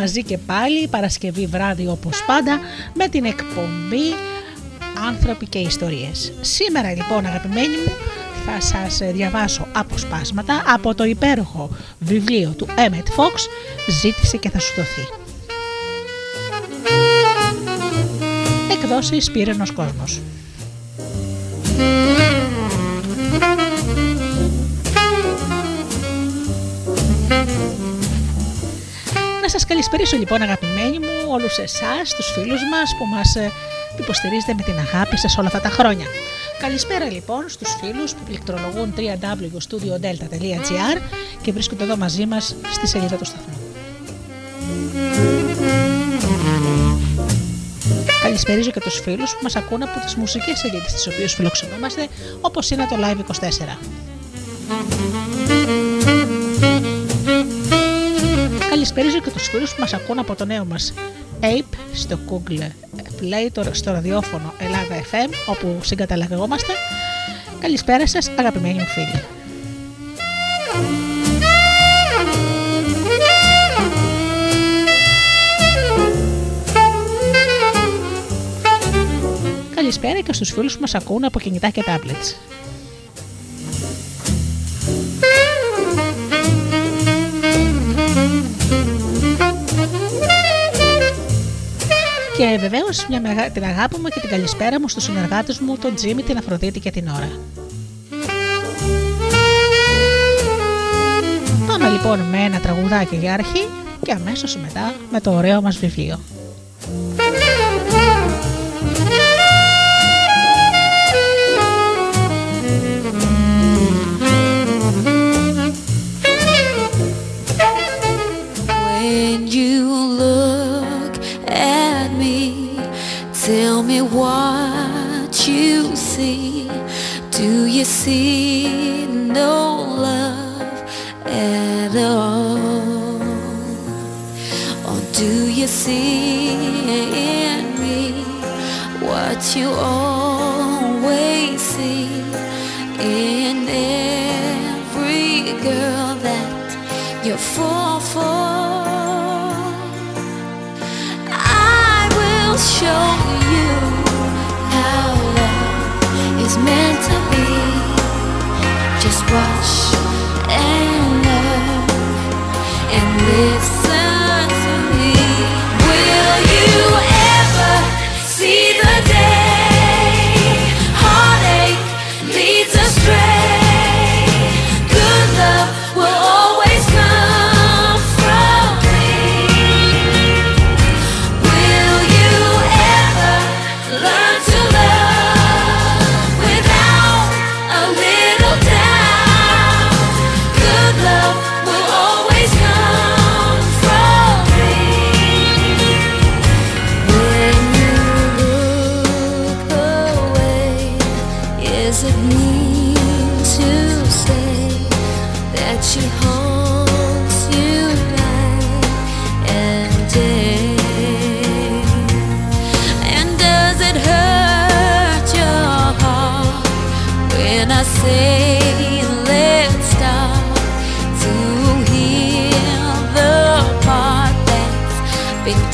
Μαζί και πάλι Παρασκευή βράδυ όπως πάντα με την εκπομπή Άνθρωποι και Ιστορίες. Σήμερα λοιπόν αγαπημένοι μου θα σας διαβάσω αποσπάσματα από το υπέροχο βιβλίο του Emmett Fox «Ζήτησε και θα σου δοθεί». Εκδόσεις Πύρενος Κόσμος. Σας καλησπερίσω λοιπόν αγαπημένοι μου όλους εσάς, τους φίλους μας που μας ε, υποστηρίζετε με την αγάπη σας όλα αυτά τα χρόνια. Καλησπέρα λοιπόν στους φίλους που πληκτρολογούν www.studiodelta.gr και βρίσκονται εδώ μαζί μας στη σελίδα του σταθμού. Καλησπερίζω και τους φίλους που μας ακούν από τις μουσικές σελίδες τις οποίες φιλοξενούμαστε όπως είναι το Live24. Καλησπέριζω και τους φίλους που μας ακούν από το νέο μας Ape στο Google Play, στο ραδιόφωνο Ελλάδα FM, όπου συγκαταλαγόμαστε. Καλησπέρα σας αγαπημένοι μου φίλοι. Καλησπέρα και στους φίλους που μας ακούν από κινητά και tablets. Και βεβαίως την αγάπη μου και την καλησπέρα μου στους συνεργάτες μου, τον Τζίμι, την Αφροδίτη και την Ωρα. Πάμε λοιπόν με ένα τραγουδάκι για αρχή και αμέσως μετά με το ωραίο μας βιβλίο. You see in me what you always see in every girl that you fall for? I will show you how love is meant to be. Just watch and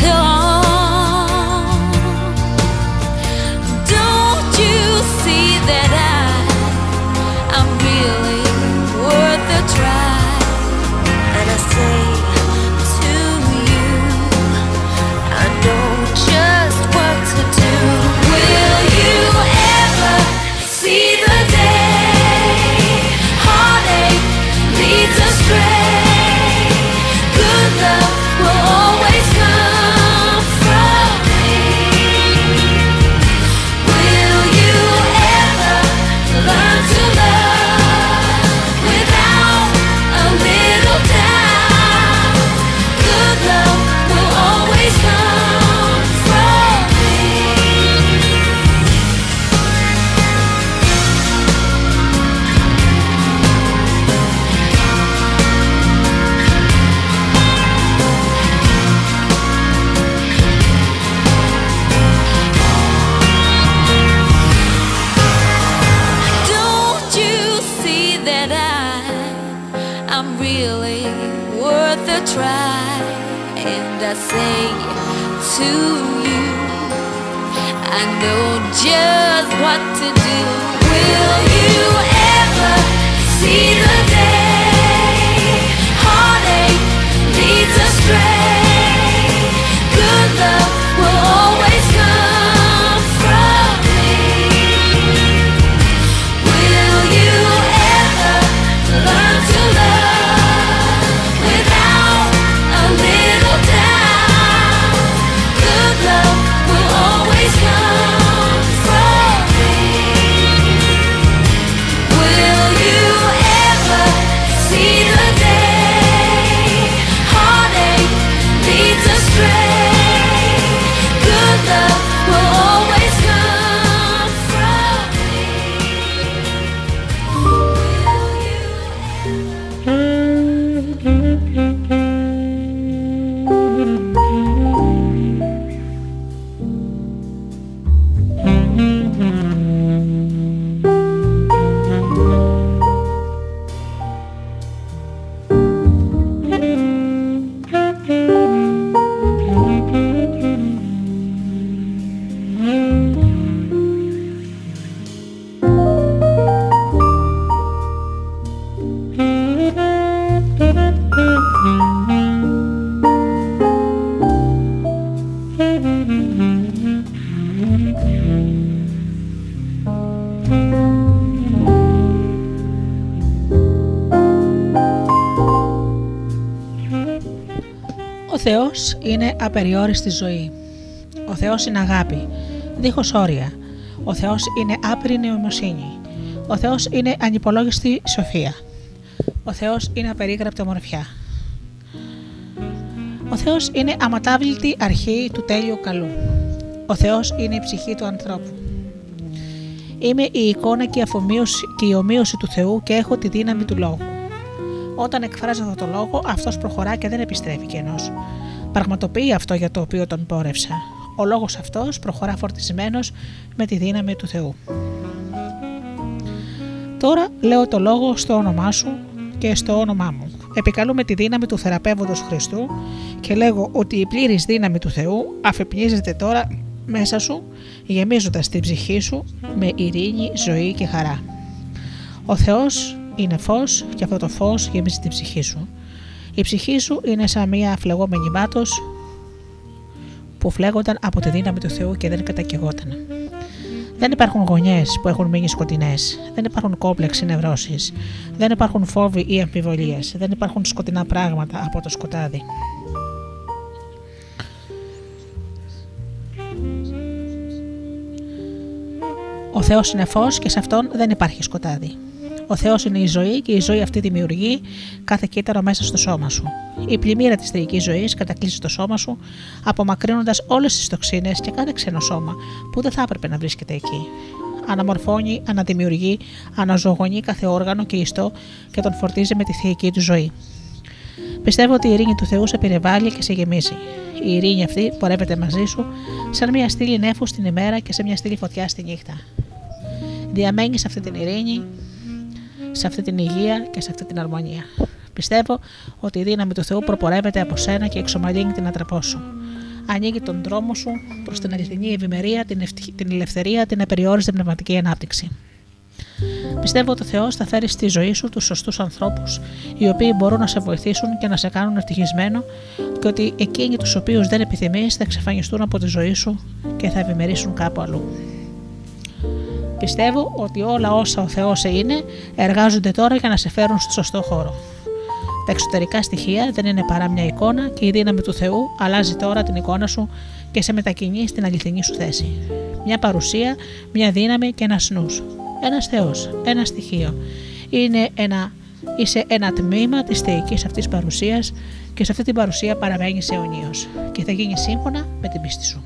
till all απεριόριστη ζωή. Ο Θεός είναι αγάπη, δίχως όρια. Ο Θεός είναι άπειρη νοημοσύνη. Ο Θεός είναι ανυπολόγιστη σοφία. Ο Θεός είναι απερίγραπτη ομορφιά. Ο Θεός είναι αματάβλητη αρχή του τέλειου καλού. Ο Θεός είναι η ψυχή του ανθρώπου. Είμαι η εικόνα και η, αφομοίωση, και η ομοίωση του Θεού και έχω τη δύναμη του λόγου. Όταν εκφράζει αυτό το λόγο, αυτός προχωρά και δεν επιστρέφει κενό. Πραγματοποιεί αυτό για το οποίο τον πόρευσα. Ο λόγος αυτός προχωρά φορτισμένος με τη δύναμη του Θεού. Τώρα λέω το λόγο στο όνομά σου και στο όνομά μου. Επικαλούμε τη δύναμη του θεραπεύοντος Χριστού και λέγω ότι η πλήρης δύναμη του Θεού αφεπνίζεται τώρα μέσα σου, γεμίζοντας την ψυχή σου με ειρήνη, ζωή και χαρά. Ο Θεός είναι φως και αυτό το φως γεμίζει την ψυχή σου. Η ψυχή σου είναι σαν μια φλεγόμενη μάτος που φλέγονταν από τη δύναμη του Θεού και δεν κατακαιγόταν. Δεν υπάρχουν γωνιές που έχουν μείνει σκοτεινές. Δεν υπάρχουν κόμπλεξ ή νευρώσεις. Δεν υπάρχουν φόβοι ή αμφιβολίες. Δεν υπάρχουν σκοτεινά πράγματα από το σκοτάδι. Ο Θεός είναι φως και σε αυτόν δεν υπάρχει σκοτάδι. Ο Θεός είναι η ζωή και η ζωή αυτή δημιουργεί κάθε κύτταρο μέσα στο σώμα σου. Η πλημμύρα της θεϊκής ζωής κατακλείσει το σώμα σου, απομακρύνοντας όλες τις τοξίνες και κάθε ξένο σώμα που δεν θα έπρεπε να βρίσκεται εκεί. Αναμορφώνει, αναδημιουργεί, αναζωογονεί κάθε όργανο και ιστό και τον φορτίζει με τη θεϊκή του ζωή. Πιστεύω ότι η ειρήνη του Θεού σε περιβάλλει και σε γεμίζει. Η ειρήνη αυτή πορεύεται μαζί σου σαν μια στήλη νέφου στην ημέρα και σε μια στήλη φωτιά στη νύχτα. Διαμένεις αυτή την ειρήνη σε αυτή την υγεία και σε αυτή την αρμονία. Πιστεύω ότι η δύναμη του Θεού προπορεύεται από σένα και εξομαλύνει την ατραπό σου. Ανοίγει τον δρόμο σου προς την αληθινή ευημερία, την, ευτυχ- την ελευθερία, την απεριόριστη πνευματική ανάπτυξη. Πιστεύω ότι ο Θεός θα φέρει στη ζωή σου τους σωστούς ανθρώπους, οι οποίοι μπορούν να σε βοηθήσουν και να σε κάνουν ευτυχισμένο, και ότι εκείνοι τους οποίους δεν επιθυμείς θα εξαφανιστούν από τη ζωή σου και θα ευημερήσουν κάπου αλλού. Πιστεύω ότι όλα όσα ο Θεός είναι εργάζονται τώρα για να σε φέρουν στο σωστό χώρο. Τα εξωτερικά στοιχεία δεν είναι παρά μια εικόνα και η δύναμη του Θεού αλλάζει τώρα την εικόνα σου και σε μετακινεί στην αληθινή σου θέση. Μια παρουσία, μια δύναμη και ένας νους. Ένας Θεός, ένα στοιχείο. Είναι ένα, είσαι ένα τμήμα της θεϊκής αυτής παρουσίας και σε αυτή την παρουσία παραμένεις αιωνίω και θα γίνει σύμφωνα με την πίστη σου.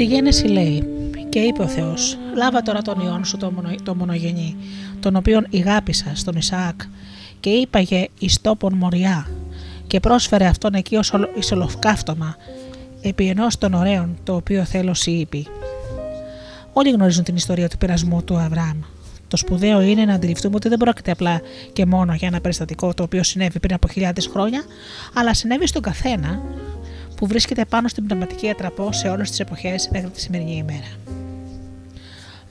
Στη γένεση λέει και είπε ο Θεός «Λάβα τώρα τον ιόν σου το, μονο, το μονογενή, τον οποίον ηγάπησα στον Ισαάκ και είπαγε εις τόπον μοριά και πρόσφερε αυτόν εκεί ως ολο- εις ολοκαύτωμα επί ενός των ωραίων το οποίο θέλω σύ είπε». Όλοι γνωρίζουν την ιστορία του πειρασμού του Αβραάμ. Το σπουδαίο είναι να αντιληφθούμε ότι δεν πρόκειται απλά και μόνο για ένα περιστατικό το οποίο συνέβη πριν από χιλιάδες χρόνια, αλλά συνέβη στον καθένα που βρίσκεται πάνω στην πνευματική ατραπό σε όλες τις εποχές μέχρι τη σημερινή ημέρα.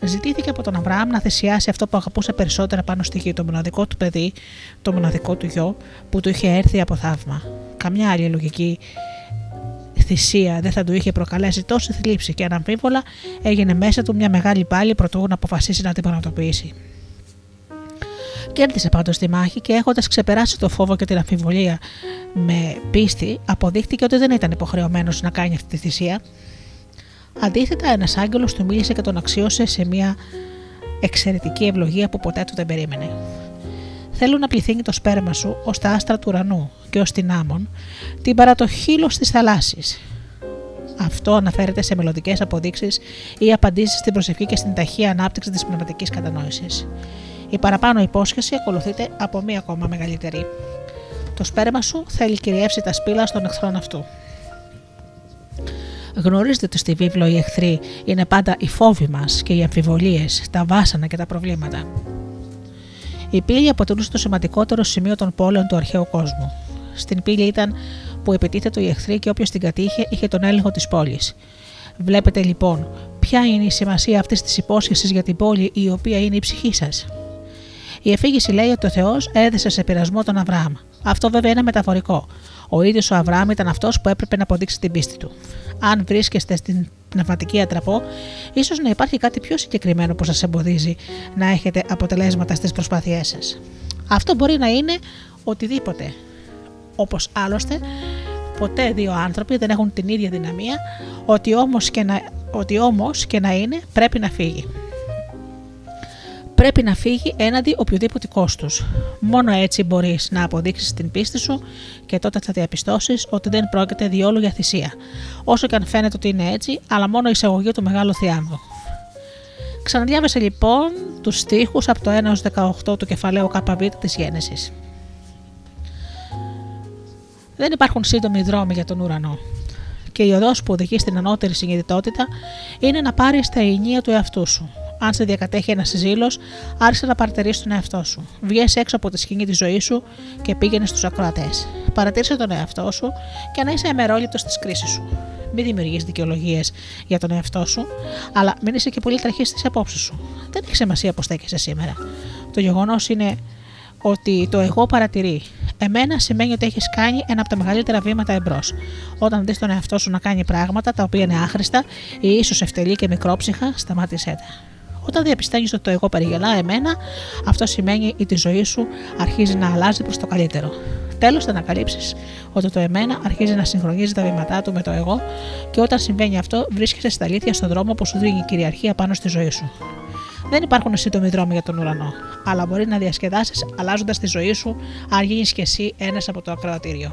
Ζητήθηκε από τον Αβραάμ να θυσιάσει αυτό που αγαπούσε περισσότερα πάνω στη γη, το μοναδικό του παιδί, το μοναδικό του γιο, που του είχε έρθει από θαύμα. Καμιά άλλη λογική θυσία δεν θα του είχε προκαλέσει τόση θλίψη και αναμφίβολα έγινε μέσα του μια μεγάλη πάλη προτού να αποφασίσει να την πραγματοποιήσει. Κέρδισε πάντως τη μάχη και έχοντας ξεπεράσει το φόβο και την αμφιβολία με πίστη, αποδείχτηκε ότι δεν ήταν υποχρεωμένος να κάνει αυτή τη θυσία. Αντίθετα, ένας άγγελος του μίλησε και τον αξίωσε σε μια εξαιρετική ευλογία που ποτέ του δεν περίμενε. Θέλω να πληθύνει το σπέρμα σου ως τα άστρα του ουρανού και ως την άμμον, την παρά το χείλο της θαλάσσης. Αυτό αναφέρεται σε μελλοντικές αποδείξεις ή απαντήσεις στην προσευχή και στην ταχεία ανάπτυξη της πνευματικής κατανόησης. Η παραπάνω υπόσχεση ακολουθείται από μία ακόμα μεγαλύτερη. Το σπέρμα σου θέλει κυριεύσει τα σπήλα των εχθρών αυτού. Γνωρίζετε ότι στη βίβλο οι εχθροί είναι πάντα οι φόβοι μας και οι αμφιβολίες, τα βάσανα και τα προβλήματα. Η πύλη αποτελούσε το σημαντικότερο σημείο των πόλεων του αρχαίου κόσμου. Στην πύλη ήταν που επιτίθετο οι εχθροί και όποιος την κατήχε είχε τον έλεγχο της πόλης. Βλέπετε λοιπόν ποια είναι η σημασία αυτής της υπόσχεσης για την πόλη η οποία είναι η ψυχή σας. Η εφήγηση λέει ότι ο Θεός έδεσε σε πειρασμό τον Αβραάμ. Αυτό βέβαια είναι μεταφορικό. Ο ίδιος ο Αβραάμ ήταν αυτός που έπρεπε να αποδείξει την πίστη του. Αν βρίσκεστε στην πνευματική ατραπό, ίσως να υπάρχει κάτι πιο συγκεκριμένο που σας εμποδίζει να έχετε αποτελέσματα στις προσπάθειές σας. Αυτό μπορεί να είναι οτιδήποτε. Όπως άλλωστε, ποτέ δύο άνθρωποι δεν έχουν την ίδια δυναμία, ότι όμως και να ότι όμως και να είναι πρέπει να φύγει. Πρέπει να φύγει έναντι οποιοδήποτε κόστους. Μόνο έτσι μπορείς να αποδείξεις την πίστη σου και τότε θα διαπιστώσεις ότι δεν πρόκειται διόλου για θυσία. Όσο και αν φαίνεται ότι είναι έτσι, αλλά μόνο η εισαγωγή του μεγάλου θιάμβου. Ξαναδιάβασε λοιπόν τους στίχους από το 1 έως 18 του κεφαλαίου ΚΒ της Γένεσης. Δεν υπάρχουν σύντομοι δρόμοι για τον ουρανό. Και η οδός που οδηγεί στην ανώτερη συνειδητότητα είναι να πάρεις τα ενία του εαυτού σου. Αν σε διακατέχει ένας ζήλο, άρχισε να παρατηρήσει τον εαυτό σου. Βγες έξω από τη σκηνή της ζωής σου και πήγαινε στους ακροατές. Παρατήρησε τον εαυτό σου και να είσαι αμερόληπτος στι κρίσει σου. Μην δημιουργείς δικαιολογίες για τον εαυτό σου, αλλά μην είσαι και πολύ τραχής στι απόψει σου. Δεν έχει σημασία πώς στέκεσαι σήμερα. Το γεγονός είναι ότι το εγώ παρατηρεί. Εμένα σημαίνει ότι έχεις κάνει ένα από τα μεγαλύτερα βήματα εμπρός. Όταν δεις τον εαυτό σου να κάνει πράγματα τα οποία είναι άχρηστα ή ίσως ευτελή και μικρόψυχα, σταμάτησέ τα. Όταν διαπιστάνει ότι το εγώ περιγελά εμένα, αυτό σημαίνει ότι η ζωή σου αρχίζει να αλλάζει προς το καλύτερο. Τέλος, θα ανακαλύψεις ότι το εμένα αρχίζει να συγχρονίζει τα βήματά του με το εγώ, και όταν συμβαίνει αυτό, βρίσκεσαι στα αλήθεια στον δρόμο που σου δίνει κυριαρχία πάνω στη ζωή σου. Δεν υπάρχουν σύντομοι δρόμοι για τον ουρανό, αλλά μπορεί να διασκεδάσεις αλλάζοντας τη ζωή σου, αν γίνεις και εσύ ένας από το ακροατήριο.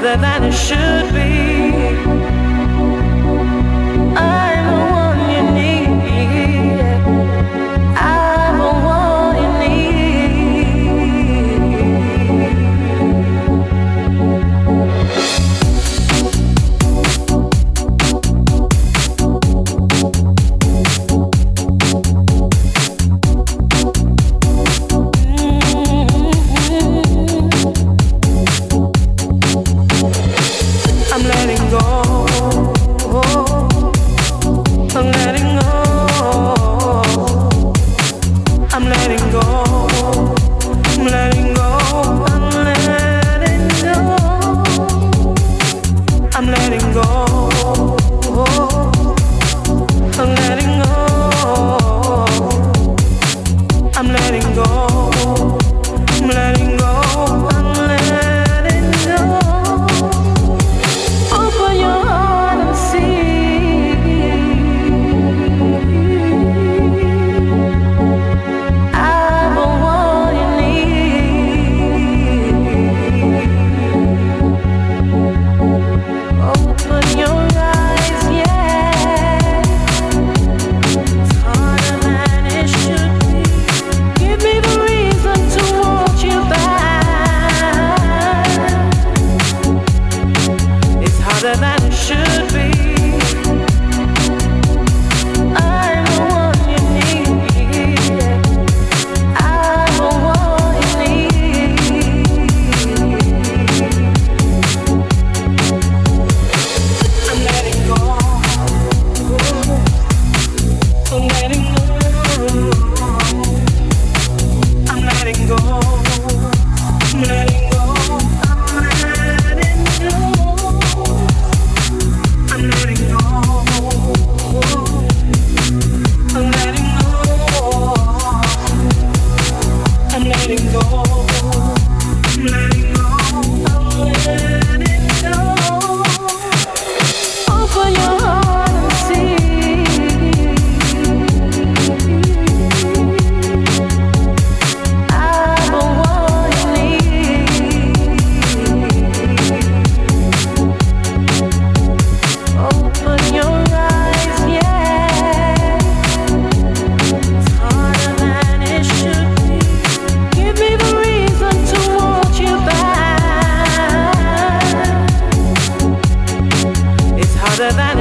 Harder than it should be.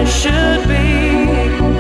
should be.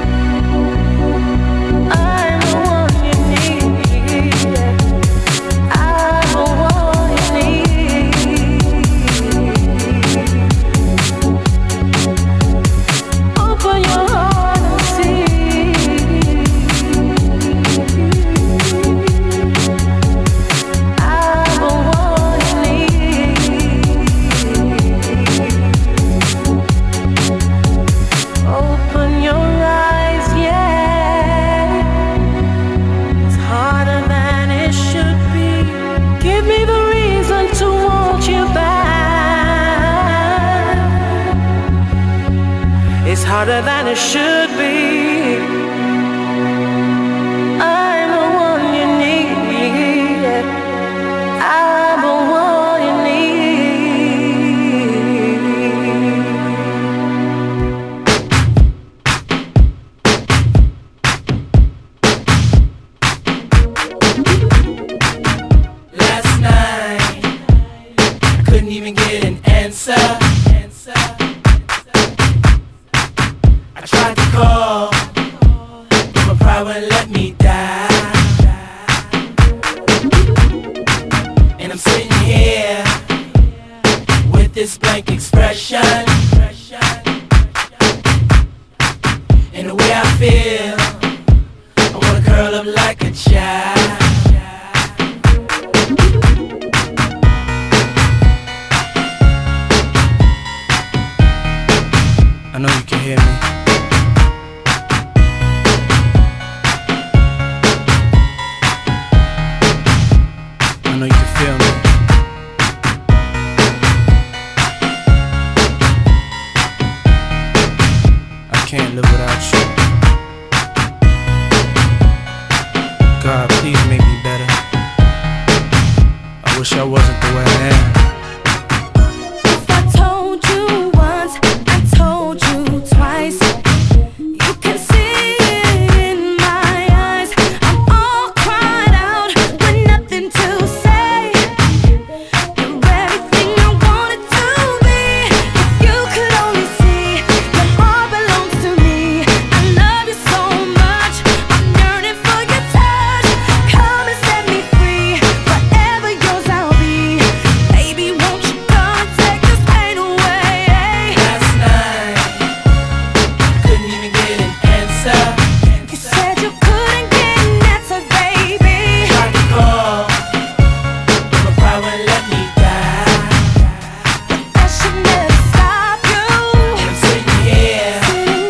harder than it should be. I'm the one you need. I feel. I wanna curl up like a child.